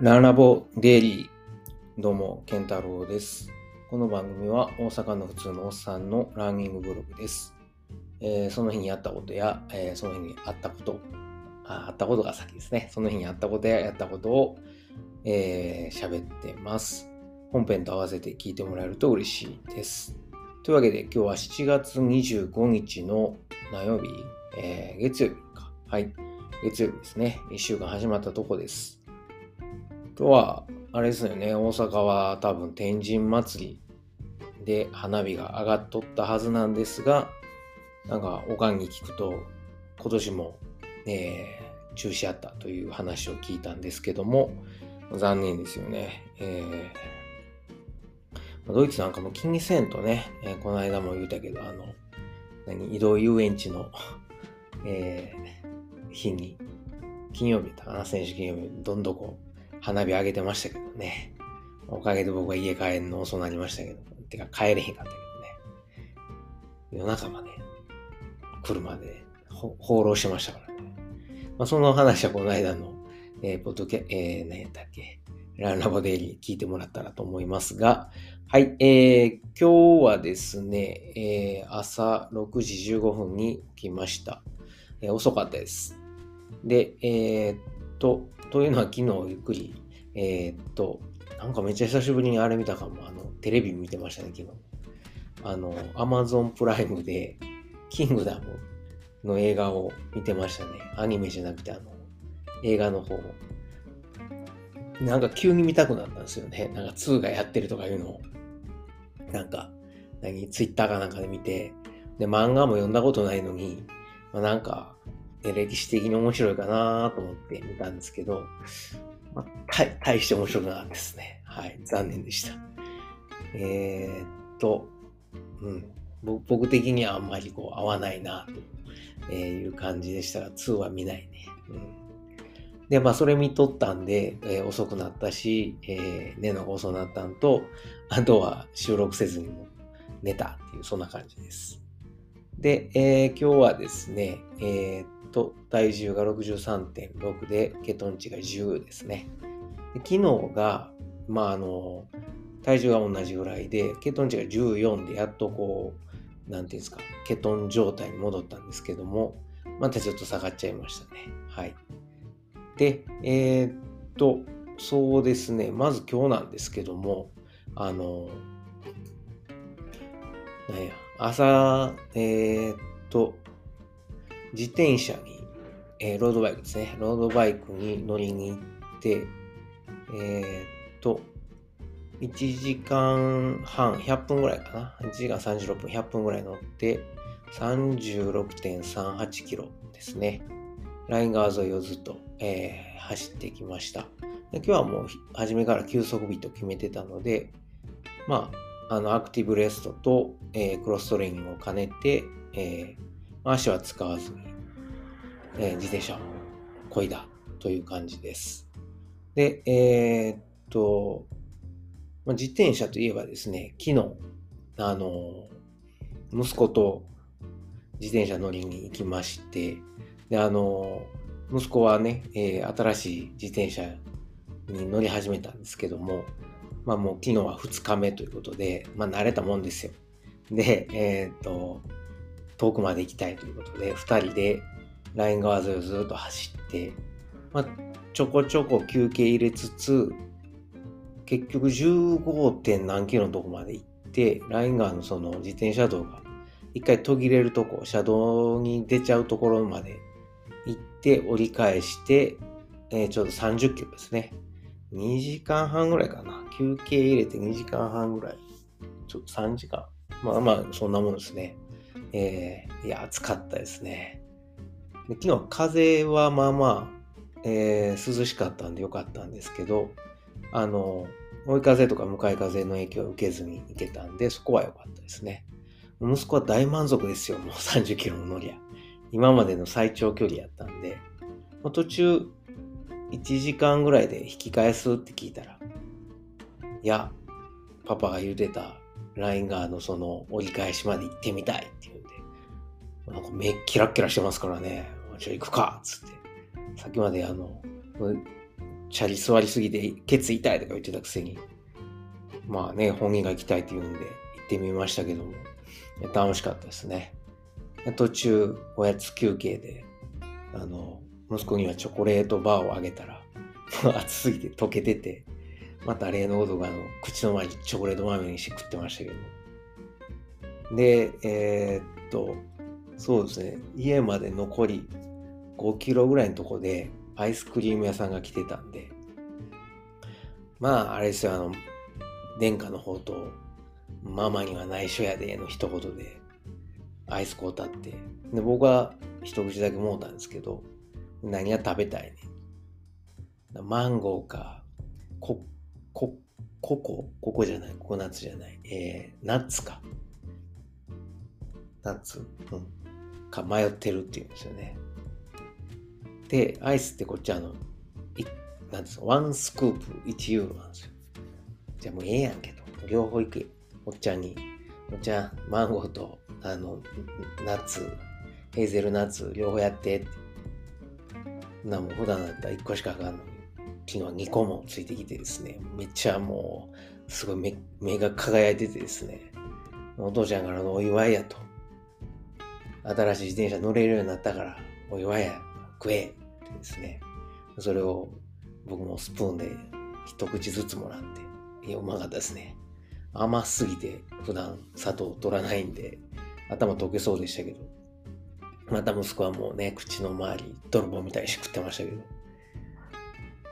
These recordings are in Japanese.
ランラボデイリー。どうも、ケンタロウです。この番組は大阪の普通のおっさんのランニングブログです。えーその日にあったことや、えーその日にあったこと、ああったことが先ですね。その日にあったことややったことをえー喋ってます。本編と合わせて聞いてもらえると嬉しいです。というわけで今日は7月25日の何曜日、えー月曜日か。はい。月曜日ですね。1週間始まったとこです。今日は、あれですよね、大阪は多分天神祭りで花火が上がっとったはずなんですが、なんかおかんに聞くと、今年も、えー中止やったという話を聞いたんですけども、残念ですよね。えードイツなんかも気にせんとね、えーこの間も言うたけど、あの、何、移動遊園地の、えー日に、金曜日だな、先週金曜日、どんどこ花火上げてましたけどね。おかげで僕は家帰るの遅なりましたけど、てか帰れへんかったけどね。夜中まで、車で放浪してましたからね。まあ、その話はこの間の、えーポッドキャ、えー、何やったっけ、ランラボデイリー聞いてもらったらと思いますが、はい、えー、今日はですね、えー朝6時15分に起きました。えー遅かったです。で、えーっと、というのは昨日ゆっくり、えーっと、なんかめっちゃ久しぶりにあれ見たかも、あの、テレビ見てましたね、昨日。あの、アマゾンプライムで、キングダムの映画を見てましたね。アニメじゃなくて、あの、映画の方。なんか急に見たくなったんですよね。なんか2がやってるとかいうのを。なんか、何、ツイッターかなんかで見て、で、漫画も読んだことないのに、まあ、なんか、ね歴史的に面白いかなと思って見たんですけど、まあ、大して面白くなかったですね。はい、残念でした。えーっと、うん、僕的にはあんまりこう合わないなという感じでしたが、2は見ないね。うん、で、まあそれ見とったんで、えー遅くなったし、えー寝のが遅くなったんと、あとは収録せずにも寝たっていう、そんな感じです。で、えー今日はですね、えーと、体重が63.6で、ケトン値が10ですね。で昨日が、まあ、あの、体重が同じぐらいで、ケトン値が14で、やっとこう、なんていうんですか、ケトン状態に戻ったんですけども、またちょっと下がっちゃいましたね。はい。で、えーっと、そうですね、まず今日なんですけども、あの、なんや、朝、えーっと、自転車に、えーロードバイクですね。ロードバイクに乗りに行って、えーっと、1時間半、100分ぐらいかな。1時間36分、100分ぐらい乗って、36.38キロですね。ライン川沿いをずっと、えー走ってきました。で今日はもう初めから休息日と決めてたので、まあ、あのアクティブレストと、えークロストレーニングを兼ねて、えー足は使わずに、えー自転車を漕いだという感じです。で、えーっと、ま自転車といえばですね、昨日、あの、息子と自転車乗りに行きまして、で、あの、息子はね、えー新しい自転車に乗り始めたんですけども、まあもう昨日は2日目ということで、まあ慣れたもんですよ。で、えーっと、遠くまで行きたいということで、2人でライン川沿いをずっと走って、まあ、ちょこちょこ休憩入れつつ、結局 15. 点何キロのとこまで行って、ライン川のその自転車道が一回途切れるとこ、車道に出ちゃうところまで行って折り返して、えーちょうど30キロですね。2時間半ぐらいかな。休憩入れて2時間半ぐらい。ちょっと3時間。まあまあ、そんなもんですね。えーいや、暑かったですね。で昨日、風はまあまあ、えー涼しかったんでよかったんですけど、あの、追い風とか向かい風の影響を受けずに行けたんで、そこは良かったですね。息子は大満足ですよ、もう30キロの乗りゃ。今までの最長距離やったんで、もう途中、1時間ぐらいで引き返すって聞いたら、いや、パパが言うてたライン側のその折り返しまで行ってみたいって、なんか目キラッキラしてますからね、じゃあ行くかっつって。さっきまであの、チャリ座りすぎてケツ痛いとか言ってたくせに、まあね、本人が行きたいって言うんで行ってみましたけども、楽しかったですね。途中、おやつ休憩で、あの、息子にはチョコレートバーをあげたら、暑すぎて溶けてて、また例のことがあの口の前にチョコレート豆にして食ってましたけど。で、えー、っと、そうですね、家まで残り5キロぐらいのとこでアイスクリーム屋さんが来てたんで、まあ、あれですよ、あの、殿下の方と、ママには内緒やでの一言で、アイス買うたって。で、僕は一口だけもうたんですけど、何が食べたいねマンゴーか、こ、こ、ココ、ココじゃない、ココナッツじゃない、えー、ナッツか。ナッツ？うん。か迷ってるっていうんですよね。で、アイスってこっちあの、いなんですか、ワンスクープ1ユーロなんですよ。じゃあもうええやんけど、両方行くおっちゃんに、おっちゃん、マンゴーと、あの、ナッツ、ヘーゼルナッツ、両方やってって。な、もう普段だったら1個しかあかんのに、昨日2個もついてきてですね、めっちゃもう、すごい目目が輝いててですね、お父ちゃんからのお祝いやと。新しい自転車乗れるようになったから、お祝いや、食えってですね、それを僕もスプーンで一口ずつもらって、いや、うまかったですね。甘すぎて普段砂糖取らないんで、頭溶けそうでしたけど、また息子はもうね、口の周り、泥棒みたいに食ってましたけど、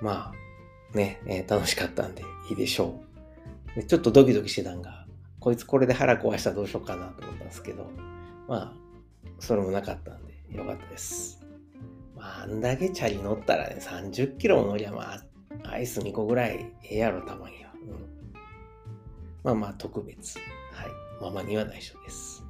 まあ、ね、えー、楽しかったんでいいでしょうで。ちょっとドキドキしてたんが、こいつこれで腹壊したらどうしようかなと思ったんですけど、まあ、それもなかったんでよかったです。まあ、あんだけチャリ乗ったらね、30キロも乗りゃまあ、アイス2個ぐらいええやろ、たまには。うん。まあまあ、特別。はい。ママには内緒です。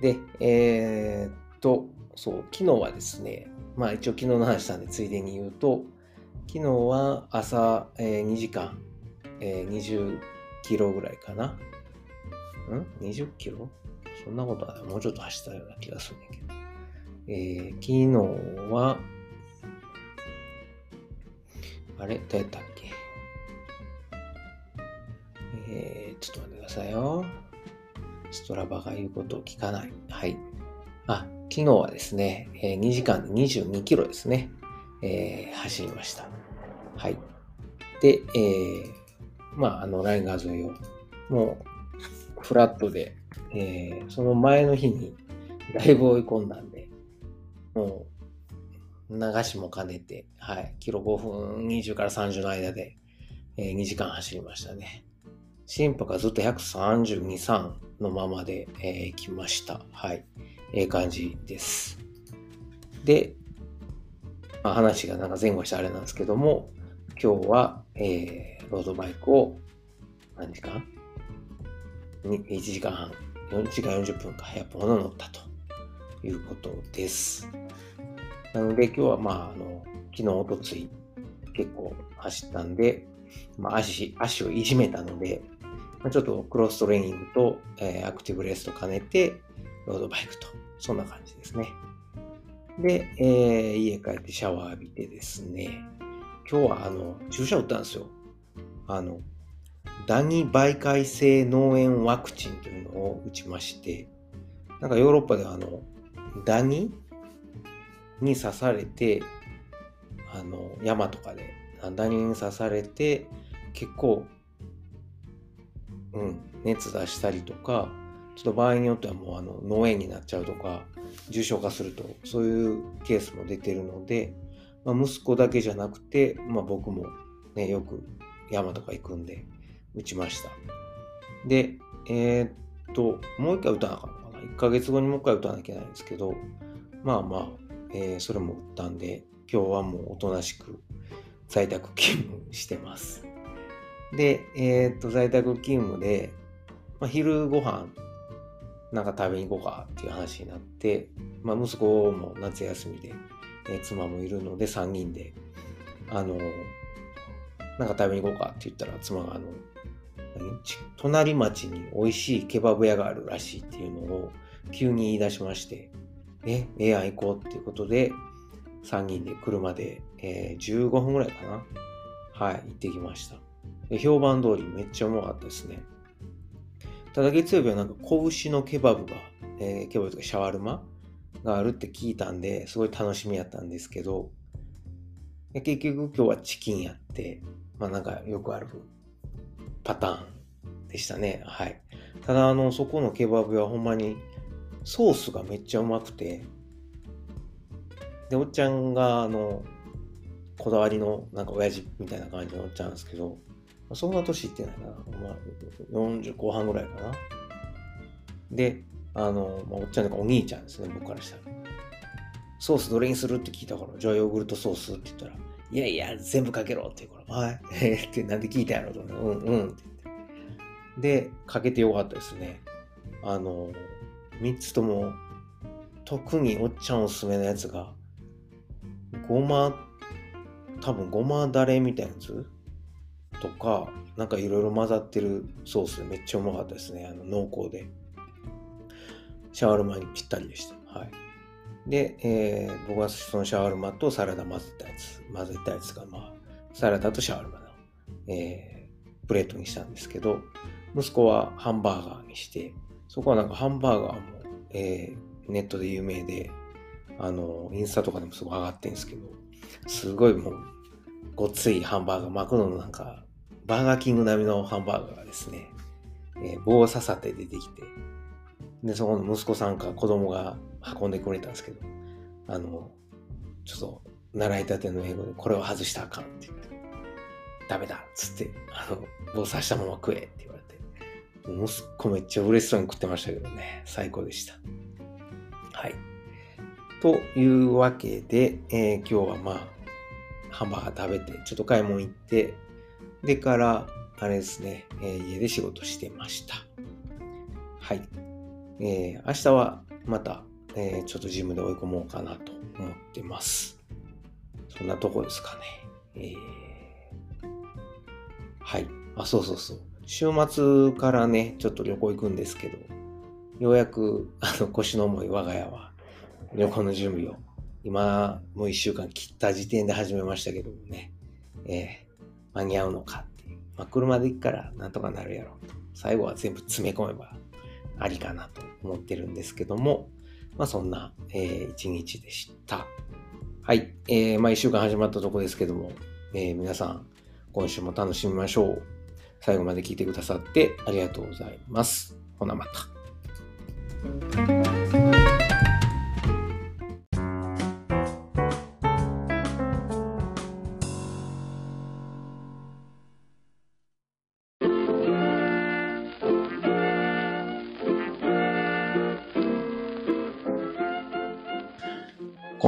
で、えー、っと、そう、昨日はですね、まあ一応昨日の話したんで、ついでに言うと、昨日は朝、えー、2時間、えー、20キロぐらいかな。ん ?20 キロ？そんなことは。もうちょっと走ったような気がするんだけど。えー、昨日は、あれ？どうやったっけ？えー、ちょっと待ってくださいよ。ストラバが言うことを聞かない。はい。あ、昨日はですね、えー、2時間で22キロですね、えー、走りました。はい。で、えー、まあ、あの、ライン川沿いを、もう、フラットで、えー、その前の日に、だいぶ追い込んだんで、もう、流しも兼ねて、はい、キロ5分20から30の間で、えー、2時間走りましたね。心拍がずっと132、3のままで、えー、来ました。はい。ええー、感じです。で、まあ、話がなんか前後してあれなんですけども、今日は、えー、ロードバイクを何時間？?1 時間半、4時間40分か100本ほど乗ったということです。なので今日はまあ、あの、昨日、おとつい結構走ったんで、まあ、足、足をいじめたので、まあ、ちょっとクロストレーニングと、えー、アクティブレースと兼ねて、ロードバイクと、そんな感じですね。で、えー、家帰ってシャワー浴びてですね、今日はあの、注射打ったんですよ。あの、ダニ媒介性脳炎ワクチンというのを打ちまして、なんかヨーロッパではあの、ダニに刺されて、あの、山とかで、ダニに刺されて、結構、うん、熱出したりとか、ちょっと場合によってはもうあの脳炎になっちゃうとか、重症化すると、そういうケースも出てるので、まあ、息子だけじゃなくて、まあ、僕もね、よく山とか行くんで、打ちました。で、えー、っと、もう一回打たなかったかな。1ヶ月後にもう一回打たなきゃいけないんですけど、まあまあ、えー、それも打ったんで、今日はもうおとなしく在宅勤務してます。で、えー、っと、在宅勤務で、まあ、昼ご飯なんか食べに行こうかっていう話になって、まあ、息子も夏休みで、えー、妻もいるので3人で、あの、なんか食べに行こうかって言ったら妻があの、隣町に美味しいケバブ屋があるらしいっていうのを急に言い出しまして、え、ええやん行こうっていうことで、3人で車で、えー、15分ぐらいかな？はい、行ってきました。で評判通りめっちゃうまかったですね。ただ月曜日はなんか拳のケバブが、えー、ケバブとかシャワルマがあるって聞いたんで、すごい楽しみやったんですけど、結局今日はチキンやって、まあなんかよくあるパターンでしたね。はい。ただあの、そこのケバブはほんまにソースがめっちゃうまくて、で、おっちゃんがあの、こだわりのなんか親父みたいな感じのおっちゃんですけど、そんな年いってないな。まあ、40後半ぐらいかな。で、あの、まあ、おっちゃんとかお兄ちゃんですね、僕からしたら。ソースどれにするって聞いたから、じゃあヨーグルトソースって言ったら、いやいや、全部かけろって言うから、はい。えってなんで聞いたんやろと思って、うんうんって。で、かけてよかったですね。あの、3つとも、特におっちゃんおすすめのやつが、ごま、多分ごまだれみたいなやつ？とか、なんかいろいろ混ざってるソースでめっちゃうまかったですね。あの濃厚で。シャワールマにぴったりでした。はい。で、えー、僕はそのシャワルマとサラダ混ぜたやつ、混ぜたやつが、まあ、サラダとシャワルマの、えー、プレートにしたんですけど、息子はハンバーガーにして、そこはなんかハンバーガーも、えー、ネットで有名で、あの、インスタとかでもすごい上がってるんですけど、すごいもう、ごっついハンバーガー、マクドのなんか、バーガーキング並みのハンバーガーがですね、えー、棒を刺さって出てきて、で、そこの息子さんか子供が運んでくれたんですけど、あの、ちょっと習いたての英語でこれを外したらあかんって言って、ダメだっつって、あの、棒刺したまま食えって言われて、息子めっちゃ嬉しそうに食ってましたけどね、最高でした。はい。というわけで、えー、今日はまあ、ハンバーガー食べて、ちょっと買い物行って、でから、あれですね、えー、家で仕事してました。はい。えー、明日はまた、えー、ちょっとジムで追い込もうかなと思ってます。そんなとこですかね。えー、はい。あ、そうそうそう。週末からね、ちょっと旅行行くんですけど、ようやく、あの、腰の重い我が家は、旅行の準備を、今、もう一週間切った時点で始めましたけどもね、えー、間に合うのかっていう。まあ、車で行くからなんとかなるやろうと。最後は全部詰め込めばありかなと思ってるんですけども、まあそんな、えー、一日でした。はい。えー、まあ一週間始まったとこですけども、えー、皆さん、今週も楽しみましょう。最後まで聞いてくださってありがとうございます。ほなまた。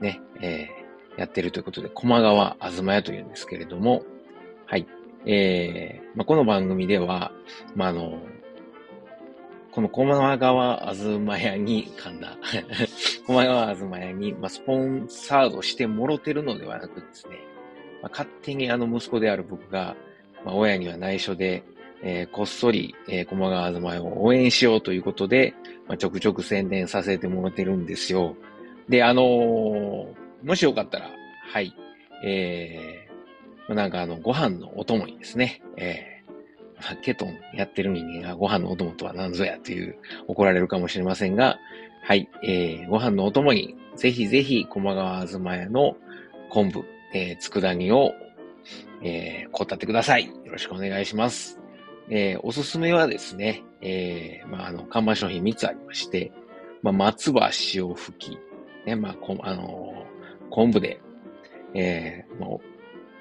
ね、えー、やってるということで、駒川あずま屋というんですけれども、はい。えー、まあ、この番組では、まあ、あの、この駒川あずま屋に、噛んだ。駒川あずま屋に、まあ、スポンサードしてもろてるのではなくですね、まあ、勝手にあの息子である僕が、まあ、親には内緒で、えー、こっそり、えー、駒川あずま屋を応援しようということで、まあ、ちょくちょく宣伝させてもらってるんですよ。で、あのー、もしよかったら、はい、えー、なんかあの、ご飯のお供にですね、えー、ケトンやってる人間がご飯のお供とは何ぞやという怒られるかもしれませんが、はい、えー、ご飯のお供に、ぜひぜひ、駒川あずま屋の昆布、えー、佃煮を、えー、こたってください。よろしくお願いします。えー、おすすめはですね、えー、まあ、あの、看板商品3つありまして、まあ、松葉塩吹き、ね、まあ、こあのー、昆布で、えー、も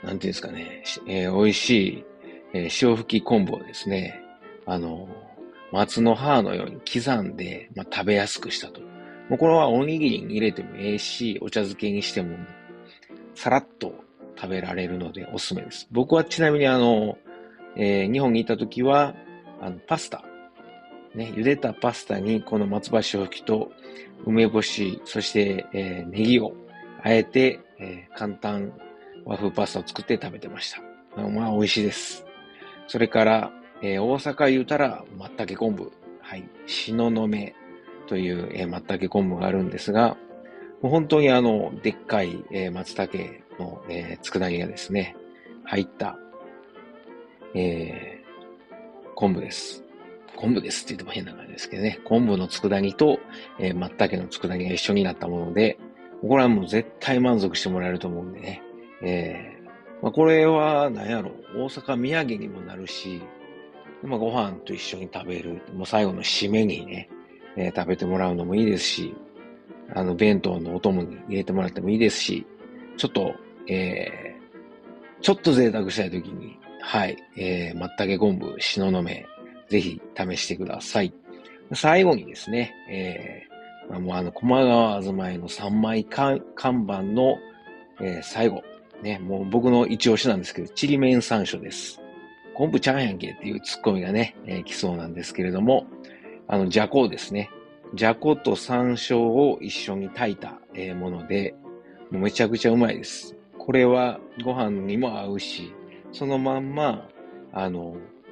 う、なんていうんですかね、えー、美味しい、えー、塩吹き昆布をですね、あのー、松の葉のように刻んで、まあ、食べやすくしたと。もうこれはおにぎりに入れてもええし、お茶漬けにしてもさらっと食べられるのでおすすめです。僕はちなみにあの、えー、日本にいた時は、あの、パスタ。ね、茹でたパスタにこの松葉塩吹きと梅干し、そして、えー、ネギをあえて、えー、簡単和風パスタを作って食べてました。まあ、美味しいです。それから、えー、大阪言うたら、松茸昆布。はい。しののめという、えー、松茸昆布があるんですが、もう本当にあの、でっかい、えー、松茸の、えー、佃煮がですね、入った、えー、昆布です。昆布ですって言っても変な感じですけどね。昆布の佃煮と、えー、松茸の佃煮が一緒になったもので、これはもう絶対満足してもらえると思うんでね。えー、まあ、これは何やろ、大阪土産にもなるし、まあ、ご飯と一緒に食べる、もう最後の締めにね、えー、食べてもらうのもいいですし、あの、弁当のお供に入れてもらってもいいですし、ちょっと、えー、ちょっと贅沢したいときに、はい、えー、松茸昆布、しののめ、ぜひ試してください。最後にですね、えー、まあ、もうあの、駒川あずまいの3枚看板の、えー、最後、ね、もう僕の一押しなんですけど、ちりめん山椒です。昆布ちゃんやんけっていうツッコミがね、えー、来そうなんですけれども、あの、じゃこですね。じゃこと山椒を一緒に炊いた、えー、もので、もうめちゃくちゃうまいです。これはご飯にも合うし、そのまんま、あの、